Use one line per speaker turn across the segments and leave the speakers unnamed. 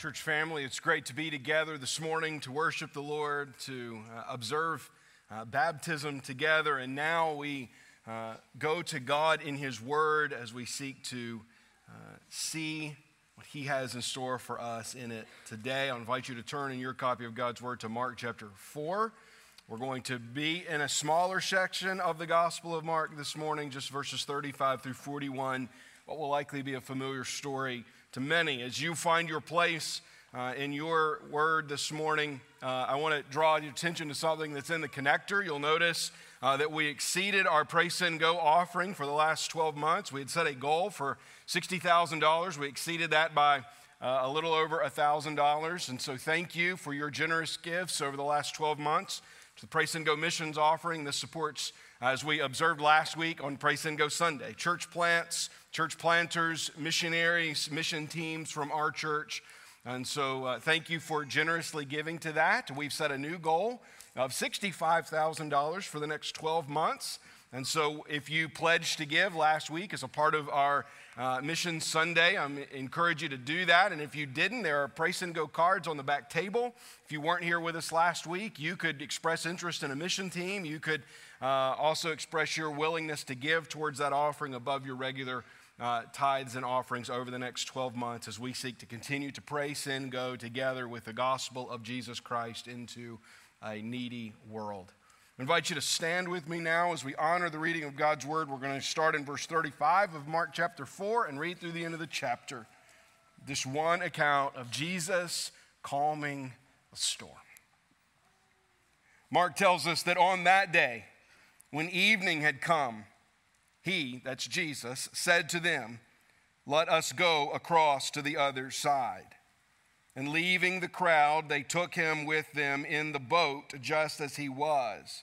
Church family, it's great to be together this morning to worship the Lord, to uh, observe uh, baptism together, and now we uh, go to God in His Word as we seek to uh, see what He has in store for us in it today. I invite you to turn in your copy of God's Word to Mark chapter 4. We're going to be in a smaller section of the Gospel of Mark this morning, just verses 35 through 41, what will likely be a familiar story to many. As you find your place uh, in your word this morning, uh, I want to draw your attention to something that's in the connector. You'll notice uh, that we exceeded our Pray Send Go offering for the last 12 months. We had set a goal for $60,000. We exceeded that by uh, a little over $1,000. And so thank you for your generous gifts over the last 12 months to the Pray Send Go missions offering. This supports, as we observed last week on Pray Send Go Sunday, church plants, church planters, missionaries, mission teams from our church. And so uh, thank you for generously giving to that. We've set a new goal of $65,000 for the next 12 months. And so, if you pledged to give last week as a part of our uh, Mission Sunday, I encourage you to do that. And if you didn't, there are Pray Send Go cards on the back table. If you weren't here with us last week, you could express interest in a mission team. You could uh, also express your willingness to give towards that offering above your regular uh, tithes and offerings over the next 12 months as we seek to continue to pray, send, go together with the gospel of Jesus Christ into a needy world. I invite you to stand with me now as we honor the reading of God's word. We're going to start in verse 35 of Mark chapter 4 and read through the end of the chapter. This one account of Jesus calming a storm. Mark tells us that on that day, when evening had come, he, that's Jesus, said to them, Let us go across to the other side. And leaving the crowd, they took him with them in the boat just as he was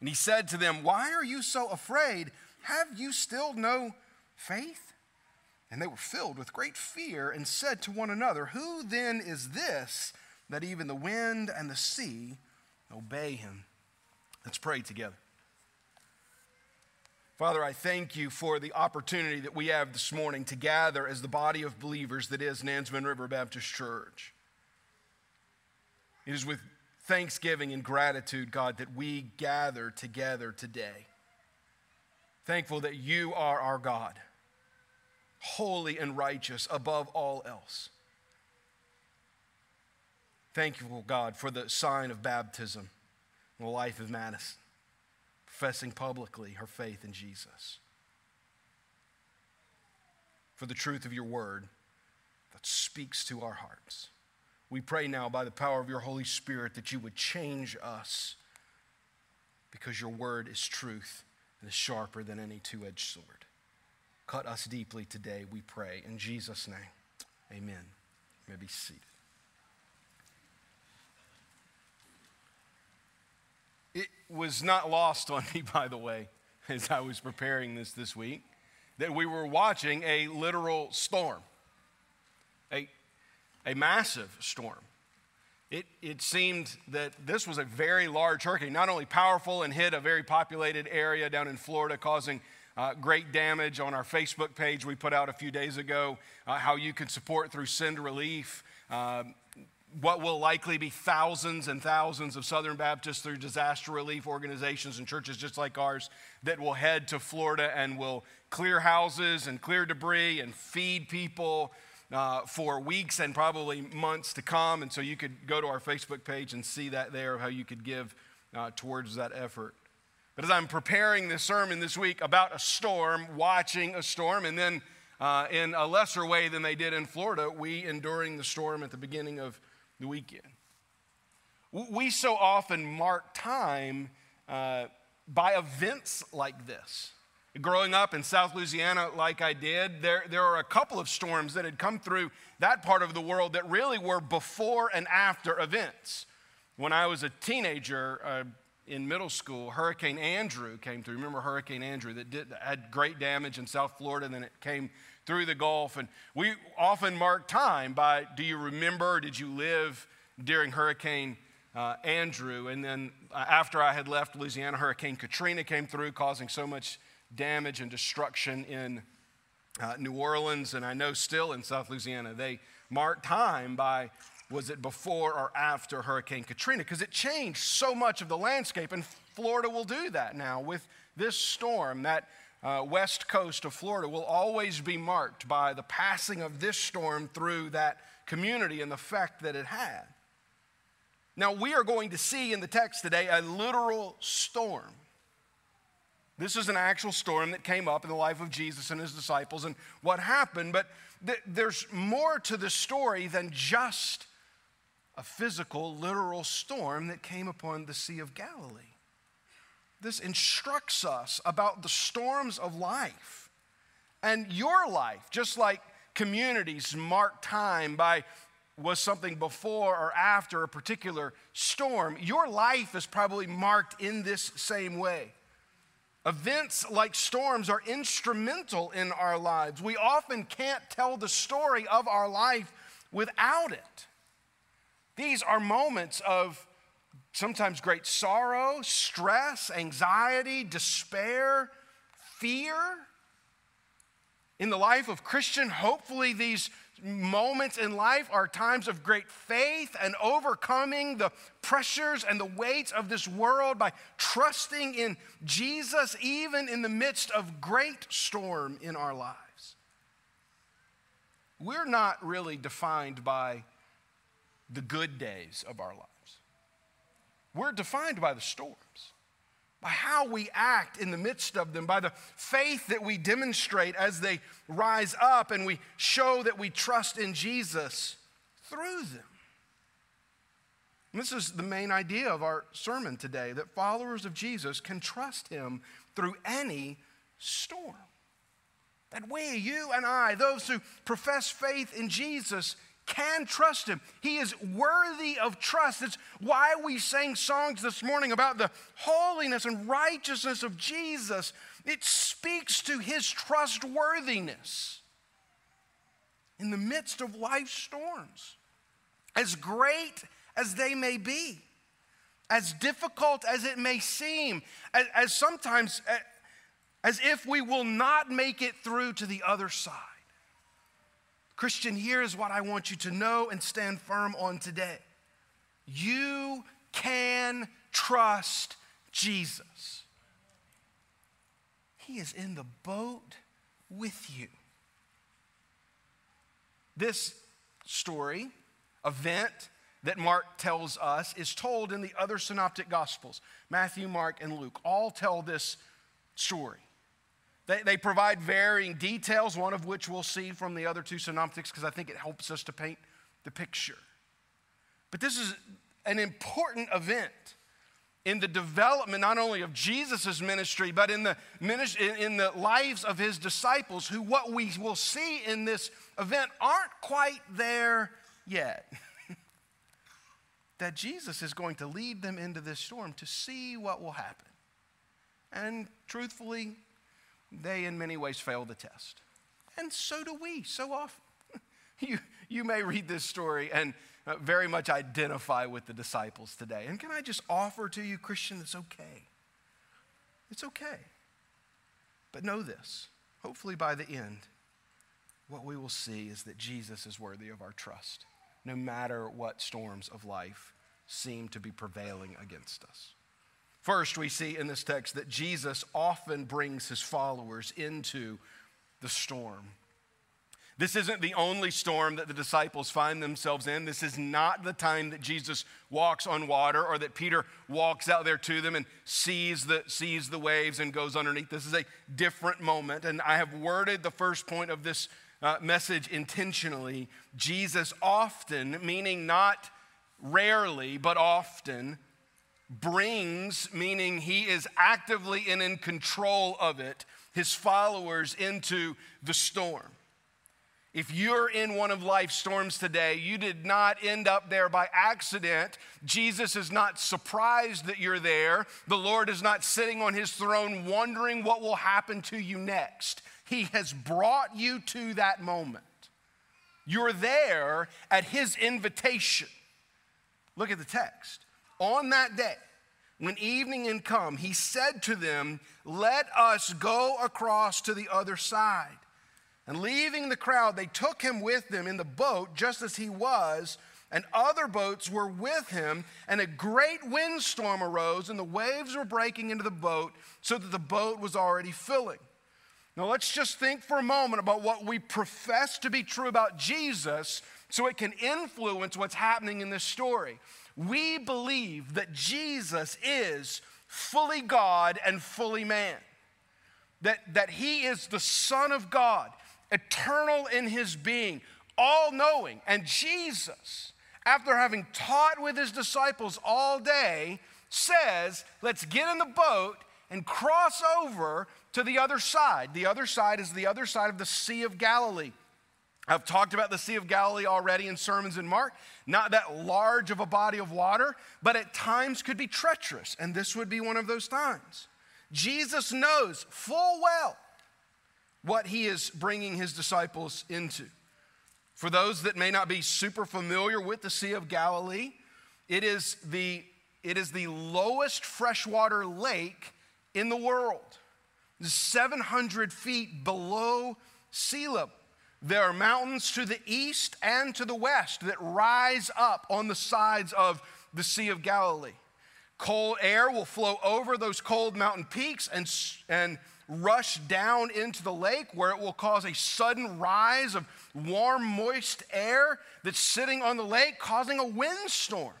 And he said to them, Why are you so afraid? Have you still no faith? And they were filled with great fear and said to one another, Who then is this that even the wind and the sea obey him? Let's pray together. Father, I thank you for the opportunity that we have this morning to gather as the body of believers that is Nansemond River Baptist Church. It is with thanksgiving and gratitude, God, that we gather together today. Thankful that you are our God, holy and righteous above all else. Thankful, God, for the sign of baptism in the life of Madison, professing publicly her faith in Jesus. For the truth of your word that speaks to our hearts. We pray now by the power of your Holy Spirit that you would change us because your word is truth and is sharper than any two edged sword. Cut us deeply today, we pray. In Jesus' name, amen. You may be seated. It was not lost on me, by the way, as I was preparing this this week, that we were watching a literal storm. A a massive storm. It, it seemed that this was a very large hurricane, not only powerful and hit a very populated area down in Florida, causing uh, great damage. On our Facebook page, we put out a few days ago uh, how you can support through Send Relief. Uh, what will likely be thousands and thousands of Southern Baptists through disaster relief organizations and churches just like ours that will head to Florida and will clear houses and clear debris and feed people uh, for weeks and probably months to come. And so you could go to our Facebook page and see that there, how you could give uh, towards that effort. But as I'm preparing this sermon this week about a storm, watching a storm, and then uh, in a lesser way than they did in Florida, we enduring the storm at the beginning of the weekend. We so often mark time uh, by events like this. Growing up in South Louisiana, like I did, there, there are a couple of storms that had come through that part of the world that really were before and after events. When I was a teenager uh, in middle school, Hurricane Andrew came through. Remember Hurricane Andrew that did, had great damage in South Florida, and then it came through the Gulf. And we often mark time by do you remember, did you live during Hurricane uh, Andrew? And then uh, after I had left Louisiana, Hurricane Katrina came through, causing so much damage and destruction in uh, New Orleans, and I know still in South Louisiana. They mark time by was it before or after Hurricane Katrina? Because it changed so much of the landscape, and Florida will do that now with this storm. That uh, west coast of Florida will always be marked by the passing of this storm through that community and the effect that it had. Now, we are going to see in the text today a literal storm. This is an actual storm that came up in the life of Jesus and his disciples and what happened, but th- there's more to the story than just a physical, literal storm that came upon the Sea of Galilee. This instructs us about the storms of life. And your life, just like communities mark time by was something before or after a particular storm, your life is probably marked in this same way. Events like storms are instrumental in our lives. We often can't tell the story of our life without it. These are moments of sometimes great sorrow, stress, anxiety, despair, fear. In the life of Christian, hopefully these moments in life are times of great faith and overcoming the pressures and the weights of this world by trusting in Jesus, even in the midst of great storm in our lives. We're not really defined by the good days of our lives, we're defined by the storms by how we act in the midst of them, by the faith that we demonstrate as they rise up and we show that we trust in Jesus through them. And this is the main idea of our sermon today that followers of Jesus can trust him through any storm. That we, you and I, those who profess faith in Jesus, can trust him. He is worthy of trust. It's why we sang songs this morning about the holiness and righteousness of Jesus. It speaks to his trustworthiness in the midst of life's storms. As great as they may be, as difficult as it may seem, as, as sometimes as if we will not make it through to the other side. Christian, here is what I want you to know and stand firm on today. You can trust Jesus. He is in the boat with you. This story, event that Mark tells us, is told in the other synoptic gospels. Matthew, Mark, and Luke all tell this story. They, they provide varying details, one of which we'll see from the other two synoptics because I think it helps us to paint the picture. But this is an important event in the development not only of Jesus' ministry, but in the, ministry, in the lives of his disciples, who what we will see in this event aren't quite there yet. that Jesus is going to lead them into this storm to see what will happen. And truthfully, they in many ways fail the test. And so do we so often. you, you may read this story and uh, very much identify with the disciples today. And can I just offer to you, Christian, it's okay. It's okay. But know this hopefully by the end, what we will see is that Jesus is worthy of our trust, no matter what storms of life seem to be prevailing against us. First, we see in this text that Jesus often brings his followers into the storm. This isn't the only storm that the disciples find themselves in. This is not the time that Jesus walks on water or that Peter walks out there to them and sees the, sees the waves and goes underneath. This is a different moment. And I have worded the first point of this uh, message intentionally. Jesus often, meaning not rarely, but often, brings, meaning he is actively and in control of it, his followers into the storm. If you're in one of life's storms today, you did not end up there by accident. Jesus is not surprised that you're there. The Lord is not sitting on his throne wondering what will happen to you next. He has brought you to that moment. You're there at his invitation. Look at the text. On that day, when evening had come, he said to them, Let us go across to the other side. And leaving the crowd, they took him with them in the boat just as he was, and other boats were with him. And a great windstorm arose, and the waves were breaking into the boat, so that the boat was already filling. Now, let's just think for a moment about what we profess to be true about Jesus so it can influence what's happening in this story. We believe that Jesus is fully God and fully man, that, that he is the Son of God eternal in his being, all knowing. And Jesus, after having taught with his disciples all day, says, Let's get in the boat and cross over to the other side. The other side is the other side of the Sea of Galilee. I've talked about the Sea of Galilee already in sermons in Mark. Not that large of a body of water, but at times could be treacherous, and this would be one of those times. Jesus knows full well what he is bringing his disciples into. For those that may not be super familiar with the Sea of Galilee, it is the, it is the lowest freshwater lake in the world, 700 feet below sea level. There are mountains to the east and to the west that rise up on the sides of the Sea of Galilee. Cold air will flow over those cold mountain peaks and, and rush down into the lake where it will cause a sudden rise of warm, moist air that's sitting on the lake, causing a windstorm.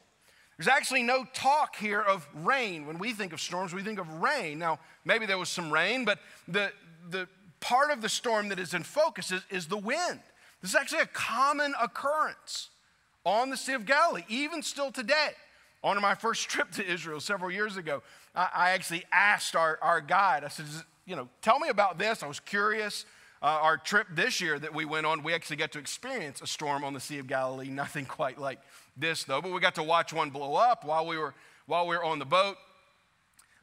There's actually no talk here of rain. When we think of storms, we think of rain. Now, maybe there was some rain, but the, the part of the storm that is in focus is, is the wind. This is actually a common occurrence on the Sea of Galilee, even still today. On my first trip to Israel several years ago, I, I actually asked our, our guide, I said, you know, tell me about this. I was curious. Uh, our trip this year that we went on, we actually got to experience a storm on the Sea of Galilee. Nothing quite like this, though, but we got to watch one blow up while we were, while we were on the boat.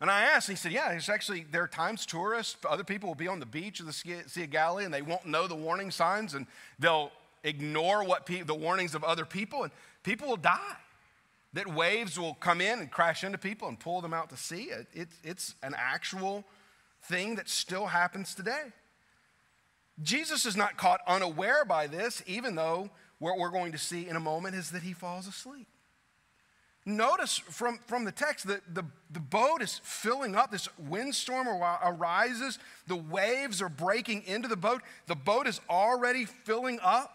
And I asked, and he said, Yeah, it's actually, there are times tourists, other people will be on the beach of the Sea of Galilee and they won't know the warning signs and they'll ignore what pe- the warnings of other people and people will die. That waves will come in and crash into people and pull them out to sea. It, it, it's an actual thing that still happens today. Jesus is not caught unaware by this, even though what we're going to see in a moment is that he falls asleep. Notice from, from the text that the, the boat is filling up. This windstorm arises. The waves are breaking into the boat. The boat is already filling up.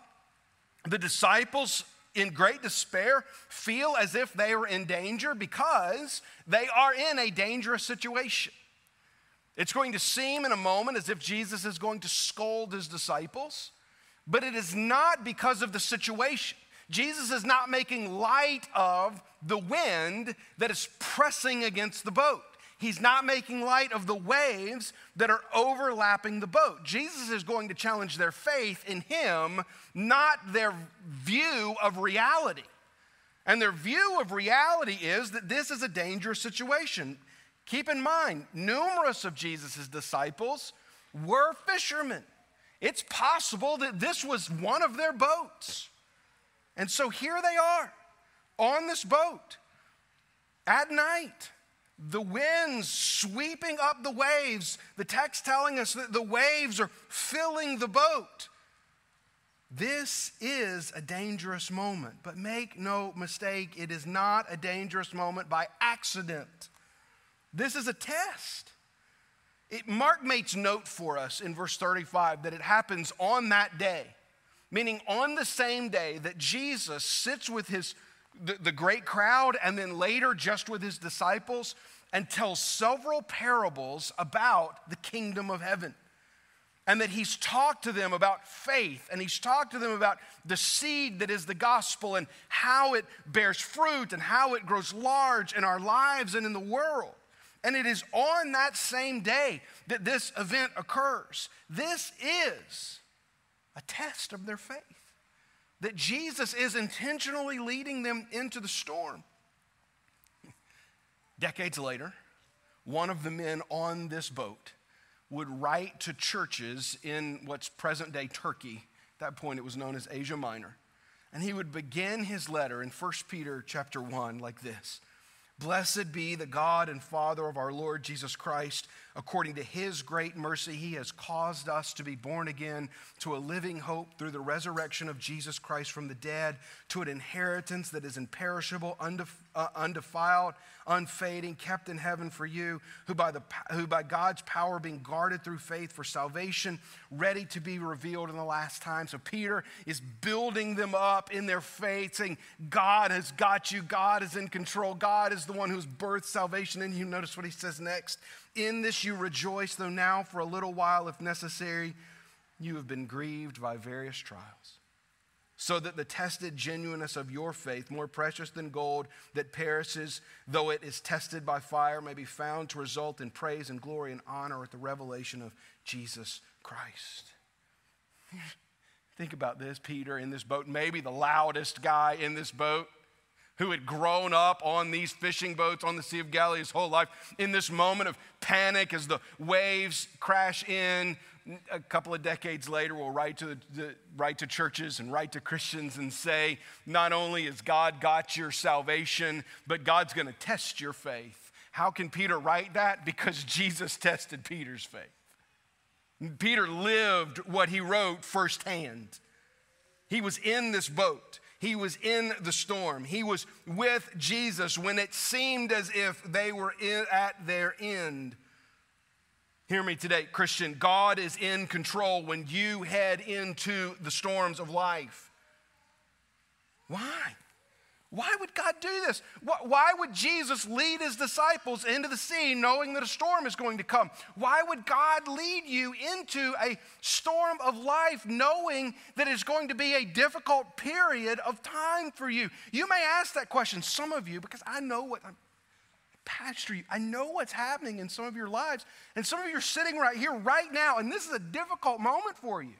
The disciples, in great despair, feel as if they are in danger because they are in a dangerous situation. It's going to seem in a moment as if Jesus is going to scold his disciples, but it is not because of the situation. Jesus is not making light of the wind that is pressing against the boat. He's not making light of the waves that are overlapping the boat. Jesus is going to challenge their faith in Him, not their view of reality. And their view of reality is that this is a dangerous situation. Keep in mind, numerous of Jesus' disciples were fishermen. It's possible that this was one of their boats. And so here they are on this boat at night. The winds sweeping up the waves, the text telling us that the waves are filling the boat. This is a dangerous moment, but make no mistake, it is not a dangerous moment by accident. This is a test. It, Mark makes note for us in verse 35 that it happens on that day, meaning on the same day that Jesus sits with his the, the great crowd and then later just with his disciples and tells several parables about the kingdom of heaven and that he's talked to them about faith and he's talked to them about the seed that is the gospel and how it bears fruit and how it grows large in our lives and in the world. And it is on that same day that this event occurs. This is a test of their faith. That Jesus is intentionally leading them into the storm. Decades later, one of the men on this boat would write to churches in what's present day Turkey. At that point, it was known as Asia Minor. And he would begin his letter in 1 Peter chapter 1 like this Blessed be the God and Father of our Lord Jesus Christ. According to his great mercy, he has caused us to be born again to a living hope through the resurrection of Jesus Christ from the dead, to an inheritance that is imperishable, uh, undefiled, unfading, kept in heaven for you, who by, the, who by God's power being guarded through faith for salvation, ready to be revealed in the last time. So Peter is building them up in their faith, saying, God has got you, God is in control, God is the one who's birthed salvation in you. Notice what he says next. In this you rejoice, though now for a little while, if necessary, you have been grieved by various trials so that the tested genuineness of your faith, more precious than gold that perishes, though it is tested by fire, may be found to result in praise and glory and honor at the revelation of Jesus Christ. Think about this Peter in this boat, maybe the loudest guy in this boat who had grown up on these fishing boats on the Sea of Galilee his whole life, in this moment of panic as the waves crash in, a couple of decades later will write to, the, write to churches and write to Christians and say, not only has God got your salvation, but God's going to test your faith. How can Peter write that? Because Jesus tested Peter's faith. Peter lived what he wrote firsthand. He was in this boat. He was in the storm. He was with Jesus when it seemed as if they were in, at their end. Hear me today, Christian. God is in control when you head into the storms of life. Why? Why would God do this? Why would Jesus lead his disciples into the sea knowing that a storm is going to come? Why would God lead you into a storm of life knowing that it's going to be a difficult period of time for you? You may ask that question, some of you, because I know what I'm pastor you. I know what's happening in some of your lives. And some of you are sitting right here, right now, and this is a difficult moment for you.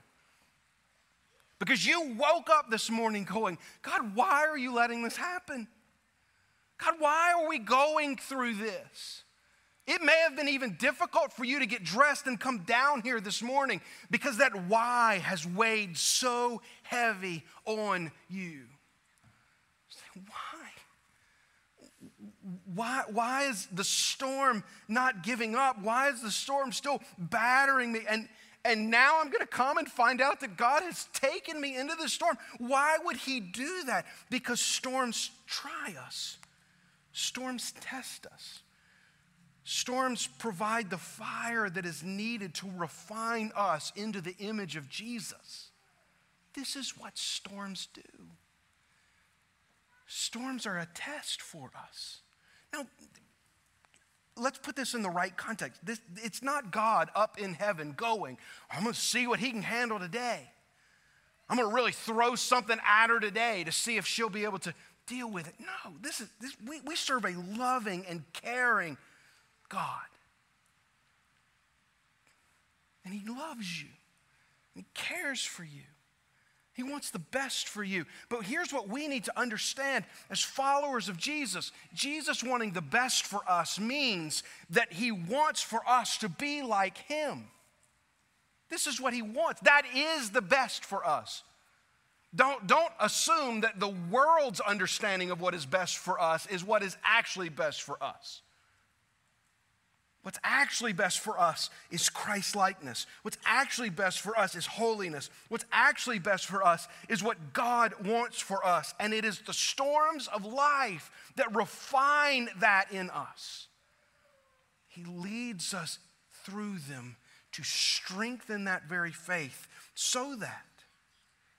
Because you woke up this morning going, God, why are you letting this happen? God, why are we going through this? It may have been even difficult for you to get dressed and come down here this morning because that why has weighed so heavy on you. Say, why? why, why is the storm not giving up? Why is the storm still battering me? And, and now I'm going to come and find out that God has taken me into the storm. Why would He do that? Because storms try us, storms test us. Storms provide the fire that is needed to refine us into the image of Jesus. This is what storms do. Storms are a test for us. Now, let's put this in the right context. This, it's not God up in heaven going, I'm going to see what he can handle today. I'm going to really throw something at her today to see if she'll be able to deal with it. No, this is, this, we, we serve a loving and caring God. And he loves you, And he cares for you. He wants the best for you. But here's what we need to understand as followers of Jesus Jesus wanting the best for us means that He wants for us to be like Him. This is what He wants. That is the best for us. Don't, don't assume that the world's understanding of what is best for us is what is actually best for us. What's actually best for us is Christ likeness. What's actually best for us is holiness. What's actually best for us is what God wants for us. And it is the storms of life that refine that in us. He leads us through them to strengthen that very faith so that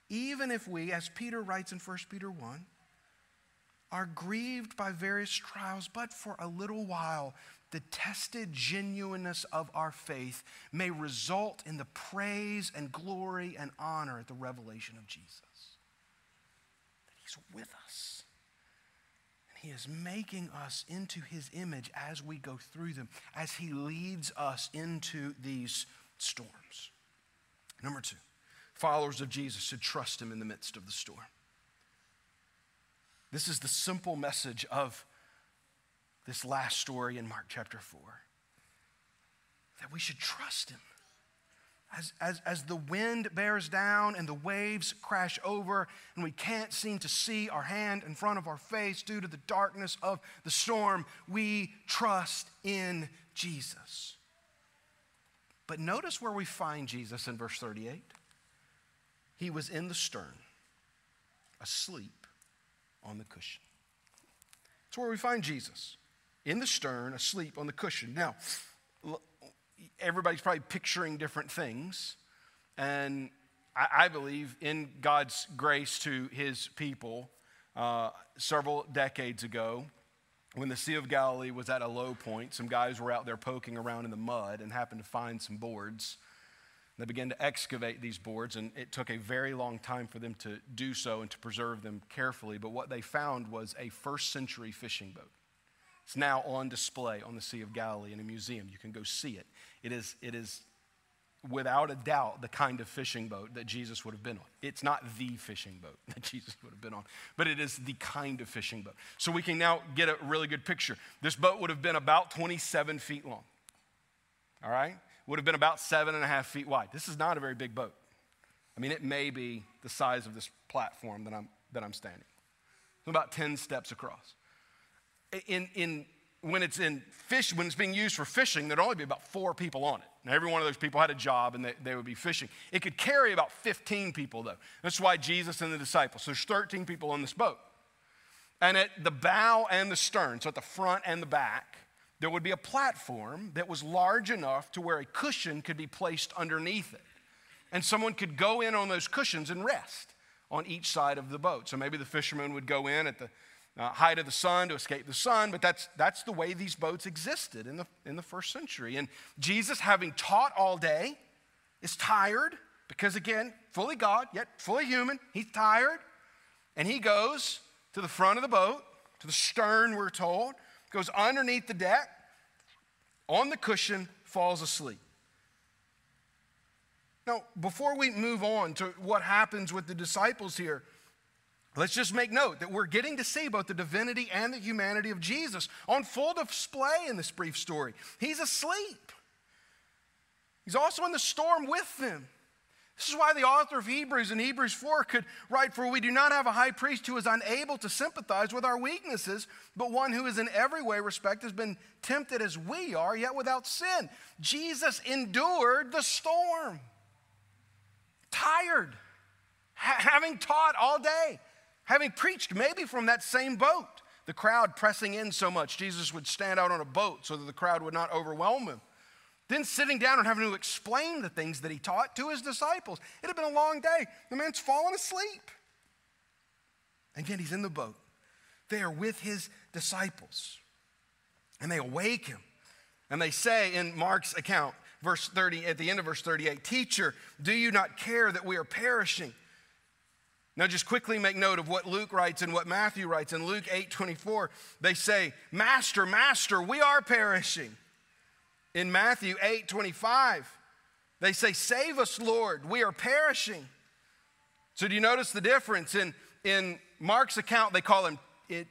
even if we, as Peter writes in 1 Peter 1, are grieved by various trials, but for a little while, the tested genuineness of our faith may result in the praise and glory and honor at the revelation of Jesus. That He's with us. And He is making us into his image as we go through them, as he leads us into these storms. Number two, followers of Jesus should trust him in the midst of the storm. This is the simple message of this last story in Mark chapter 4 that we should trust him as, as, as the wind bears down and the waves crash over, and we can't seem to see our hand in front of our face due to the darkness of the storm, we trust in Jesus. But notice where we find Jesus in verse 38. He was in the stern, asleep on the cushion. That's where we find Jesus, in the stern, asleep on the cushion. Now, everybody's probably picturing different things. And I, I believe in God's grace to his people uh, several decades ago, when the Sea of Galilee was at a low point, some guys were out there poking around in the mud and happened to find some boards. They began to excavate these boards, and it took a very long time for them to do so and to preserve them carefully. But what they found was a first century fishing boat. It's now on display on the Sea of Galilee in a museum. You can go see it. It is, it is without a doubt the kind of fishing boat that Jesus would have been on. It's not the fishing boat that Jesus would have been on, but it is the kind of fishing boat. So we can now get a really good picture. This boat would have been about 27 feet long. All right? Would have been about seven and a half feet wide. This is not a very big boat. I mean, it may be the size of this platform that I'm, that I'm standing. about 10 steps across. In, in when it's in fish, when it's being used for fishing, there'd only be about four people on it. Now, every one of those people had a job and they, they would be fishing. It could carry about 15 people, though. That's why Jesus and the disciples, so there's 13 people on this boat. And at the bow and the stern, so at the front and the back, there would be a platform that was large enough to where a cushion could be placed underneath it. And someone could go in on those cushions and rest on each side of the boat. So maybe the fisherman would go in at the uh, height of the sun to escape the sun, but that's, that's the way these boats existed in the, in the first century. And Jesus, having taught all day, is tired because, again, fully God, yet fully human. He's tired. And he goes to the front of the boat, to the stern, we're told, goes underneath the deck, on the cushion, falls asleep. Now, before we move on to what happens with the disciples here, Let's just make note that we're getting to see both the divinity and the humanity of Jesus on full display in this brief story. He's asleep, he's also in the storm with them. This is why the author of Hebrews in Hebrews 4 could write, For we do not have a high priest who is unable to sympathize with our weaknesses, but one who is in every way respect has been tempted as we are, yet without sin. Jesus endured the storm, tired, ha- having taught all day having preached maybe from that same boat. The crowd pressing in so much, Jesus would stand out on a boat so that the crowd would not overwhelm him. Then sitting down and having to explain the things that he taught to his disciples. It had been a long day. The man's fallen asleep. And yet he's in the boat. They are with his disciples. And they awake him. And they say in Mark's account, verse 30, at the end of verse 38, Teacher, do you not care that we are perishing? Now, just quickly make note of what Luke writes and what Matthew writes. In Luke 8 24, they say, Master, Master, we are perishing. In Matthew 8 25, they say, Save us, Lord, we are perishing. So, do you notice the difference? In, in Mark's account, they call him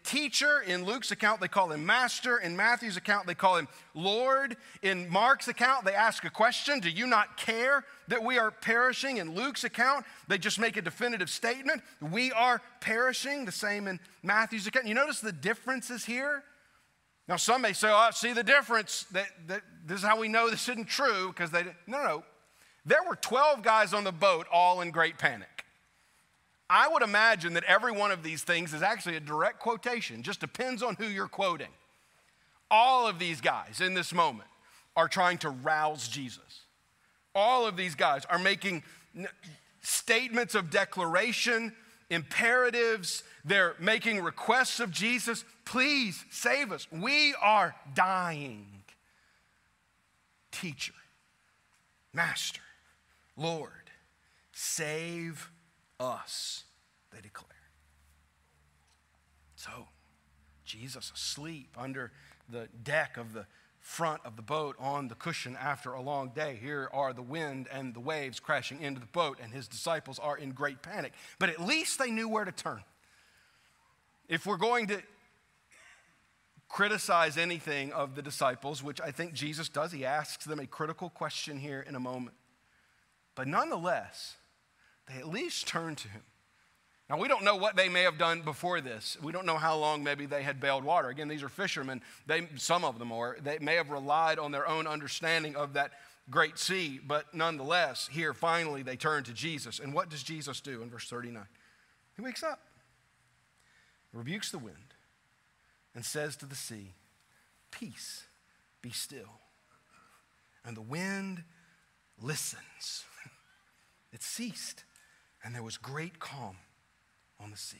teacher. In Luke's account, they call him master. In Matthew's account, they call him Lord. In Mark's account, they ask a question Do you not care that we are perishing? In Luke's account, they just make a definitive statement We are perishing. The same in Matthew's account. You notice the differences here? Now, some may say, Oh, I see the difference. That, that, this is how we know this isn't true because they. No, no. There were 12 guys on the boat, all in great panic. I would imagine that every one of these things is actually a direct quotation, just depends on who you're quoting. All of these guys in this moment are trying to rouse Jesus. All of these guys are making statements of declaration, imperatives, they're making requests of Jesus. Please save us. We are dying. Teacher, Master, Lord, save us, they declare. So, Jesus asleep under the deck of the front of the boat on the cushion after a long day. Here are the wind and the waves crashing into the boat, and his disciples are in great panic. But at least they knew where to turn. If we're going to criticize anything of the disciples, which I think Jesus does, he asks them a critical question here in a moment. But nonetheless, they at least turn to him. Now, we don't know what they may have done before this. We don't know how long maybe they had bailed water. Again, these are fishermen. They, some of them are. They may have relied on their own understanding of that great sea, but nonetheless, here finally they turn to Jesus. And what does Jesus do in verse 39? He wakes up, rebukes the wind, and says to the sea, Peace, be still. And the wind listens. it ceased, and there was great calm on the sea.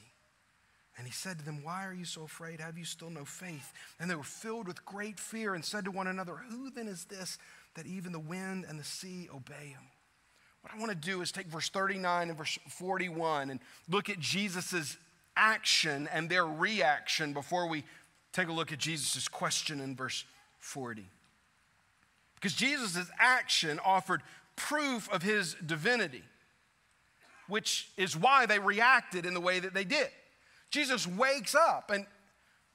And he said to them, Why are you so afraid? Have you still no faith? And they were filled with great fear and said to one another, Who then is this that even the wind and the sea obey him? What I want to do is take verse 39 and verse 41 and look at Jesus' action and their reaction before we take a look at Jesus' question in verse 40. Because Jesus' action offered proof of his divinity which is why they reacted in the way that they did. Jesus wakes up and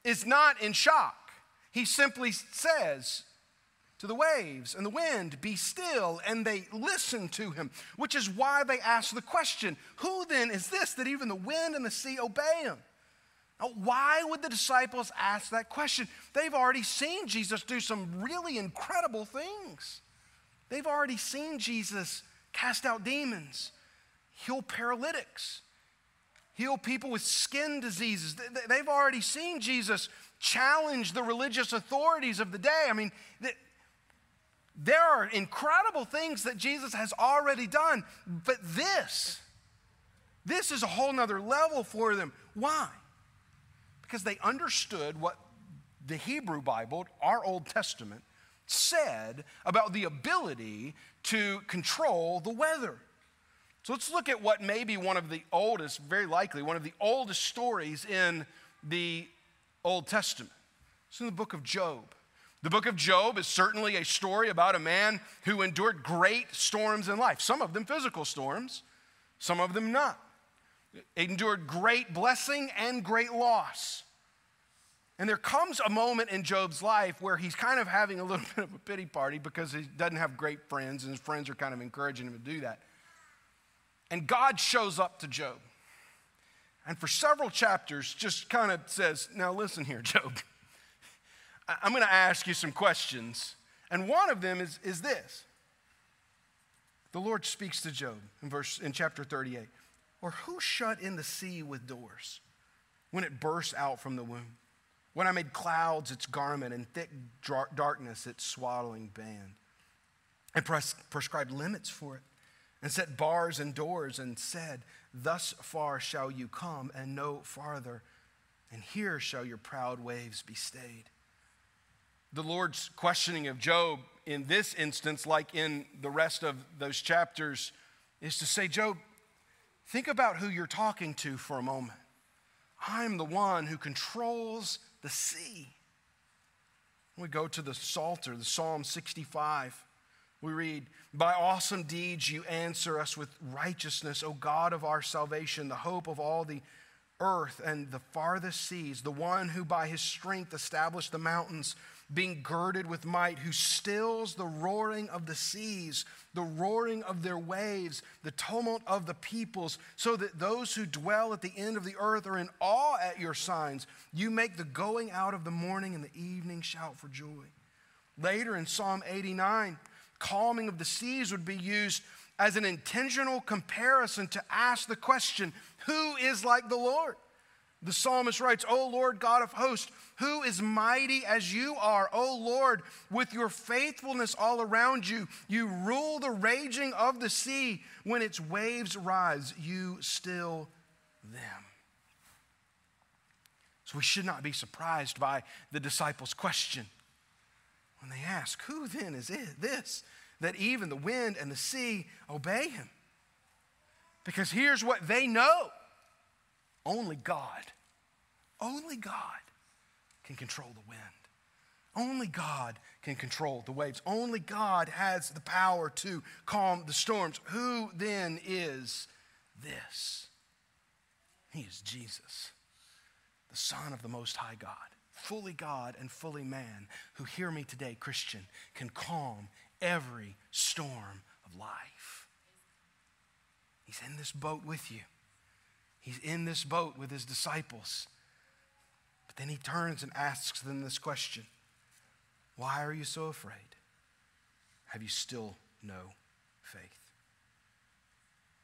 is not in shock. He simply says to the waves and the wind, Be still, and they listen to him, which is why they ask the question Who then is this that even the wind and the sea obey him? Now, why would the disciples ask that question? They've already seen Jesus do some really incredible things. They've already seen Jesus cast out demons heal paralytics, heal people with skin diseases. They've already seen Jesus challenge the religious authorities of the day. I mean, there are incredible things that Jesus has already done, but this, this is a whole nother level for them. Why? Because they understood what the Hebrew Bible, our Old Testament, said about the ability to control the weather. So let's look at what may be one of the oldest, very likely, one of the oldest stories in the Old Testament. It's in the book of Job. The book of Job is certainly a story about a man who endured great storms in life, some of them physical storms, some of them not. He Endured great blessing and great loss. And there comes a moment in Job's life where he's kind of having a little bit of a pity party because he doesn't have great friends, and his friends are kind of encouraging him to do that. And God shows up to Job. And for several chapters, just kind of says, Now listen here, Job. I'm going to ask you some questions. And one of them is, is this The Lord speaks to Job in, verse, in chapter 38. Or who shut in the sea with doors when it burst out from the womb? When I made clouds its garment and thick darkness its swaddling band, and pres- prescribed limits for it and set bars and doors and said, Thus far shall you come and no farther, and here shall your proud waves be stayed. The Lord's questioning of Job in this instance, like in the rest of those chapters, is to say, Job, think about who you're talking to for a moment. I'm the one who controls the sea. We go to the Psalter, the Psalm 65. We read, By awesome deeds you answer us with righteousness, O God of our salvation, the hope of all the earth and the farthest seas, the one who by his strength established the mountains, being girded with might, who stills the roaring of the seas, the roaring of their waves, the tumult of the peoples, so that those who dwell at the end of the earth are in awe at your signs. You make the going out of the morning and the evening shout for joy. Later in Psalm 89, calming of the seas would be used as an intentional comparison to ask the question who is like the Lord? The psalmist writes, O Lord God of hosts, who is mighty as you are? O Lord, with your faithfulness all around you, you rule the raging of the sea. When its waves rise, you still them. So we should not be surprised by the disciples' question when they ask, Who then is it, this that even the wind and the sea obey him? Because here's what they know only God, only God can control the wind. Only God can control the waves. Only God has the power to calm the storms. Who then is this? He is Jesus, the Son of the Most High God, fully God and fully man, who, hear me today, Christian, can calm every storm of life. He's in this boat with you, He's in this boat with His disciples. But then He turns and asks them this question why are you so afraid? Have you still no faith?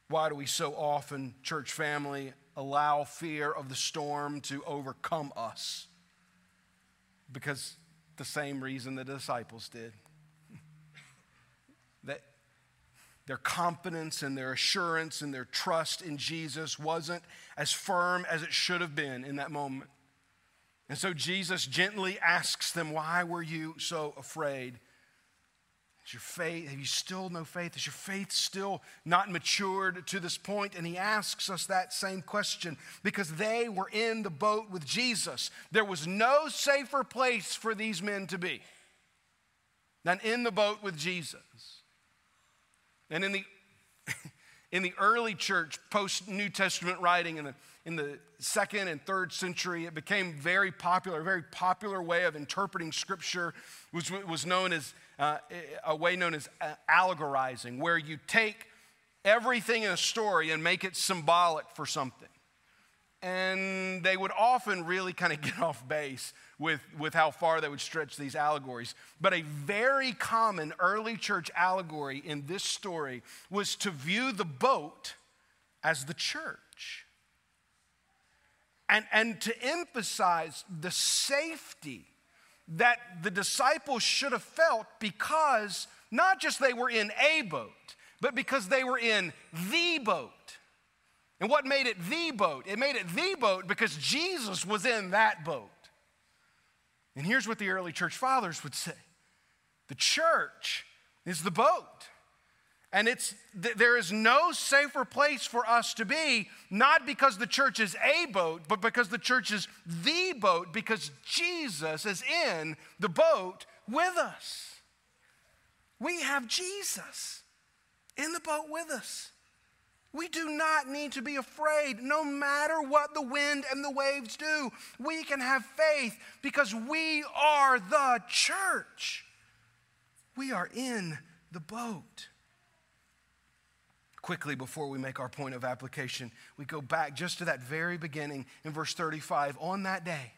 Why do we so often, church family, allow fear of the storm to overcome us? Because the same reason the disciples did. that their confidence and their assurance and their trust in Jesus wasn't as firm as it should have been in that moment. And so Jesus gently asks them, Why were you so afraid? Is your faith, have you still no faith? Is your faith still not matured to this point? And he asks us that same question because they were in the boat with Jesus. There was no safer place for these men to be than in the boat with Jesus. And in the in the early church, post New Testament writing in the in the second and third century, it became very popular. A very popular way of interpreting scripture was, was known as uh, a way known as uh, allegorizing, where you take everything in a story and make it symbolic for something. And they would often really kind of get off base with, with how far they would stretch these allegories. But a very common early church allegory in this story was to view the boat as the church and, and to emphasize the safety that the disciples should have felt because not just they were in a boat, but because they were in the boat. And what made it the boat? It made it the boat because Jesus was in that boat. And here's what the early church fathers would say the church is the boat. And it's, there is no safer place for us to be, not because the church is a boat, but because the church is the boat, because Jesus is in the boat with us. We have Jesus in the boat with us. We do not need to be afraid no matter what the wind and the waves do. We can have faith because we are the church. We are in the boat quickly before we make our point of application. We go back just to that very beginning in verse 35. On that day,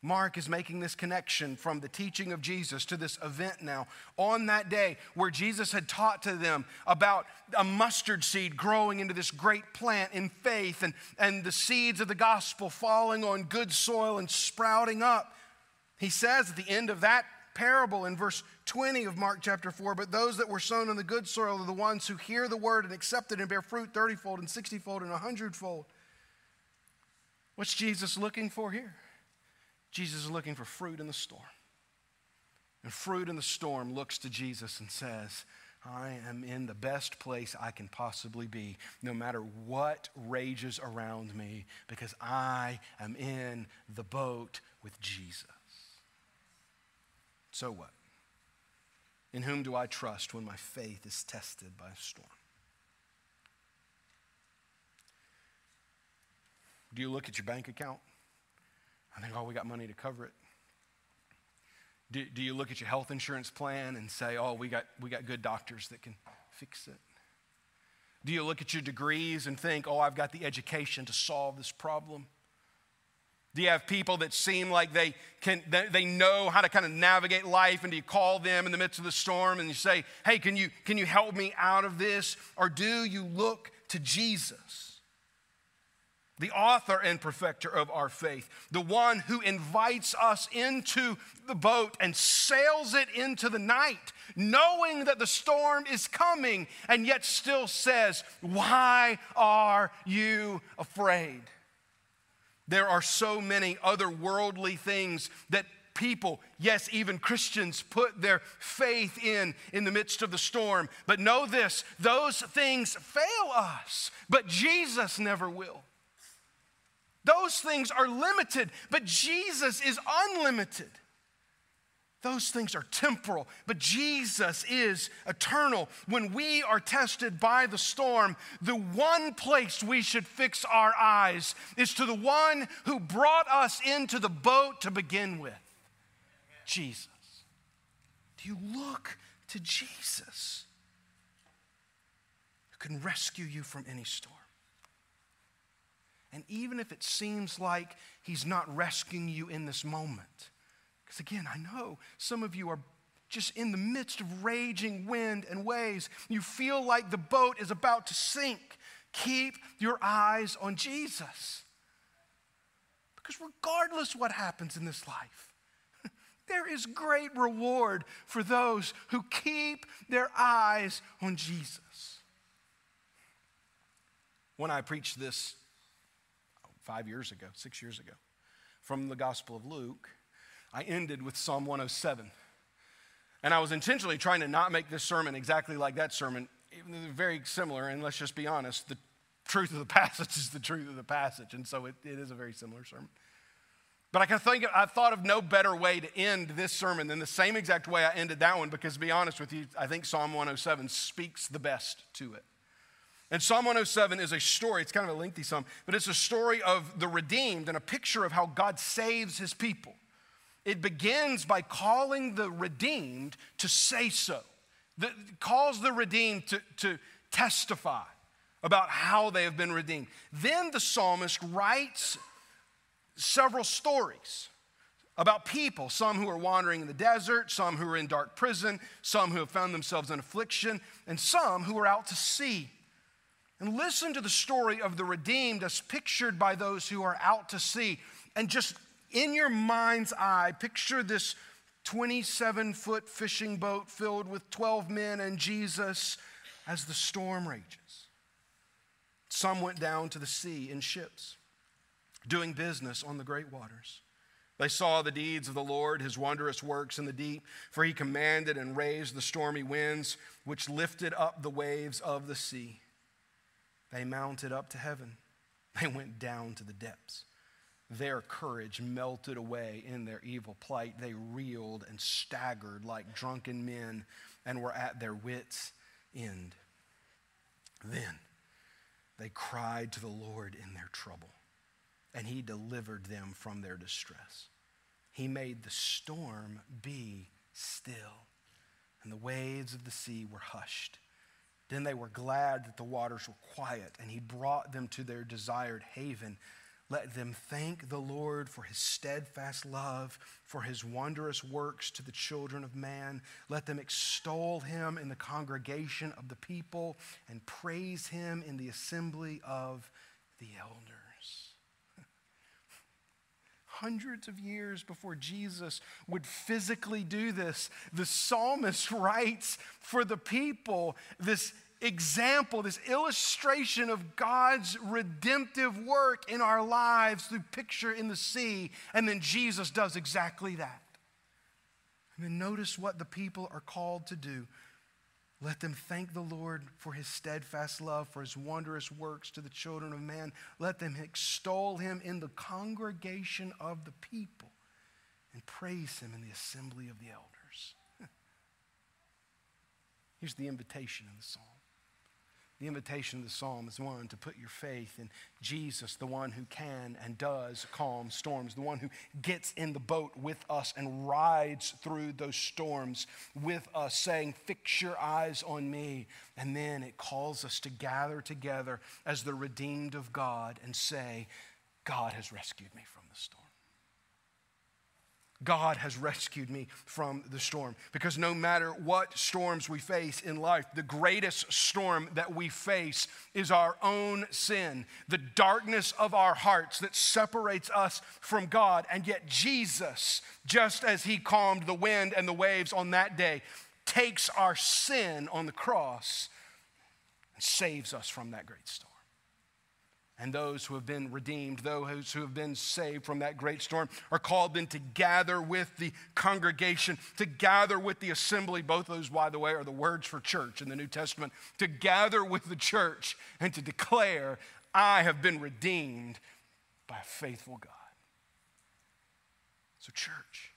Mark is making this connection from the teaching of Jesus to this event now. On that day, where Jesus had taught to them about a mustard seed growing into this great plant in faith and, and the seeds of the gospel falling on good soil and sprouting up, he says at the end of that parable in verse 20 of Mark chapter 4. But those that were sown in the good soil are the ones who hear the word and accept it and bear fruit 30 fold and 60 fold and 100 fold. What's Jesus looking for here? Jesus is looking for fruit in the storm. And fruit in the storm looks to Jesus and says, I am in the best place I can possibly be, no matter what rages around me, because I am in the boat with Jesus. So what? In whom do I trust when my faith is tested by a storm? Do you look at your bank account? I think, oh, we got money to cover it. Do, do you look at your health insurance plan and say, oh, we got, we got good doctors that can fix it? Do you look at your degrees and think, oh, I've got the education to solve this problem? Do you have people that seem like they can they know how to kind of navigate life and do you call them in the midst of the storm and you say, "Hey, can you can you help me out of this?" Or do you look to Jesus? The author and perfecter of our faith, the one who invites us into the boat and sails it into the night, knowing that the storm is coming, and yet still says, Why are you afraid? There are so many other worldly things that people, yes, even Christians, put their faith in in the midst of the storm. But know this those things fail us, but Jesus never will. Those things are limited, but Jesus is unlimited. Those things are temporal, but Jesus is eternal. When we are tested by the storm, the one place we should fix our eyes is to the one who brought us into the boat to begin with Jesus. Do you look to Jesus who can rescue you from any storm? And even if it seems like he's not rescuing you in this moment, because again, I know some of you are just in the midst of raging wind and waves. You feel like the boat is about to sink. Keep your eyes on Jesus. Because regardless what happens in this life, there is great reward for those who keep their eyes on Jesus. When I preached this five years ago, six years ago, from the Gospel of Luke, I ended with Psalm 107. And I was intentionally trying to not make this sermon exactly like that sermon, even though they're very similar. And let's just be honest, the truth of the passage is the truth of the passage. And so it, it is a very similar sermon. But I can think of, I thought of no better way to end this sermon than the same exact way I ended that one, because to be honest with you, I think Psalm 107 speaks the best to it. And Psalm 107 is a story, it's kind of a lengthy psalm, but it's a story of the redeemed and a picture of how God saves his people. It begins by calling the redeemed to say so, that calls the redeemed to, to testify about how they have been redeemed. Then the psalmist writes several stories about people, some who are wandering in the desert, some who are in dark prison, some who have found themselves in affliction, and some who are out to sea. And listen to the story of the redeemed as pictured by those who are out to sea. And just in your mind's eye, picture this 27 foot fishing boat filled with 12 men and Jesus as the storm rages. Some went down to the sea in ships, doing business on the great waters. They saw the deeds of the Lord, his wondrous works in the deep, for he commanded and raised the stormy winds, which lifted up the waves of the sea. They mounted up to heaven, they went down to the depths. Their courage melted away in their evil plight. They reeled and staggered like drunken men and were at their wits' end. Then they cried to the Lord in their trouble, and he delivered them from their distress. He made the storm be still, and the waves of the sea were hushed. Then they were glad that the waters were quiet, and he brought them to their desired haven. Let them thank the Lord for his steadfast love, for his wondrous works to the children of man. Let them extol him in the congregation of the people and praise him in the assembly of the elders. Hundreds of years before Jesus would physically do this, the psalmist writes for the people this example, this illustration of God's redemptive work in our lives through picture in the sea. And then Jesus does exactly that. And then notice what the people are called to do. Let them thank the Lord for his steadfast love, for his wondrous works to the children of man. Let them extol him in the congregation of the people and praise him in the assembly of the elders. Here's the invitation in the psalm the invitation of the psalm is one to put your faith in Jesus, the one who can and does calm storms, the one who gets in the boat with us and rides through those storms with us, saying, Fix your eyes on me. And then it calls us to gather together as the redeemed of God and say, God has rescued me from. God has rescued me from the storm. Because no matter what storms we face in life, the greatest storm that we face is our own sin, the darkness of our hearts that separates us from God. And yet, Jesus, just as He calmed the wind and the waves on that day, takes our sin on the cross and saves us from that great storm and those who have been redeemed, those who have been saved from that great storm, are called then to gather with the congregation, to gather with the assembly. Both those, by the way, are the words for church in the New Testament. To gather with the church and to declare, I have been redeemed by a faithful God. So, church,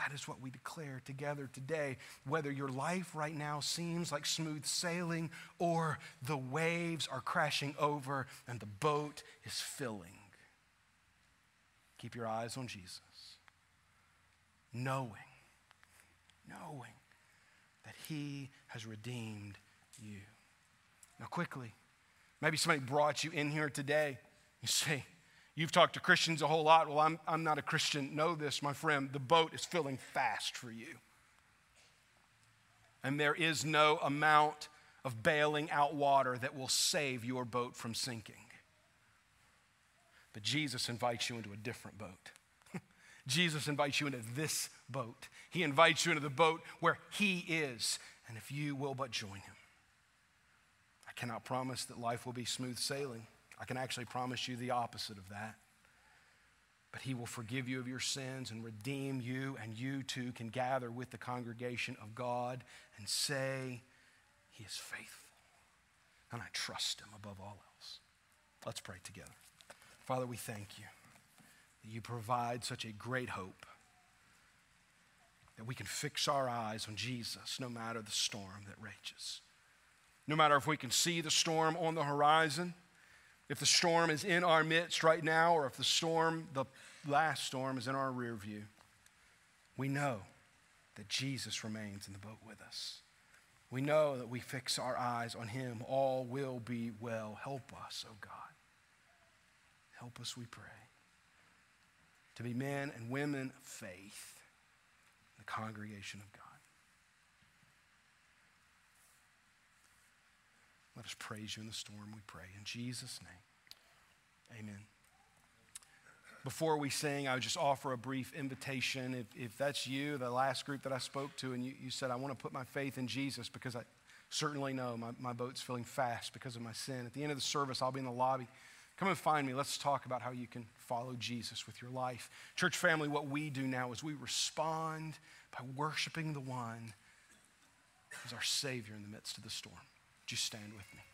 that is what we declare together today. Whether your life right now seems like smooth sailing or the waves are crashing over and the boat is filling, keep your eyes on Jesus, knowing, knowing that He has redeemed you. Now, quickly, maybe somebody brought you in here today. You say, You've talked to Christians a whole lot. Well, I'm, I'm not a Christian. Know this, my friend. The boat is filling fast for you. And there is no amount of bailing out water that will save your boat from sinking. But Jesus invites you into a different boat. Jesus invites you into this boat. He invites you into the boat where He is. And if you will but join Him, I cannot promise that life will be smooth sailing. I can actually promise you the opposite of that. But he will forgive you of your sins and redeem you, and you too can gather with the congregation of God and say, He is faithful. And I trust him above all else. Let's pray together. Father, we thank you that you provide such a great hope that we can fix our eyes on Jesus no matter the storm that rages. No matter if we can see the storm on the horizon if the storm is in our midst right now, or if the storm, the last storm, is in our rear view, we know that Jesus remains in the boat with us. We know that we fix our eyes on Him. All will be well. Help us, oh God. Help us, we pray, to be men and women of faith, the congregation of God. Let us praise you in the storm, we pray. In Jesus' name, amen. Before we sing, I would just offer a brief invitation. If, if that's you, the last group that I spoke to, and you, you said, I want to put my faith in Jesus because I certainly know my, my boat's filling fast because of my sin. At the end of the service, I'll be in the lobby. Come and find me. Let's talk about how you can follow Jesus with your life. Church family, what we do now is we respond by worshiping the one who's our Savior in the midst of the storm. Would you stand with me?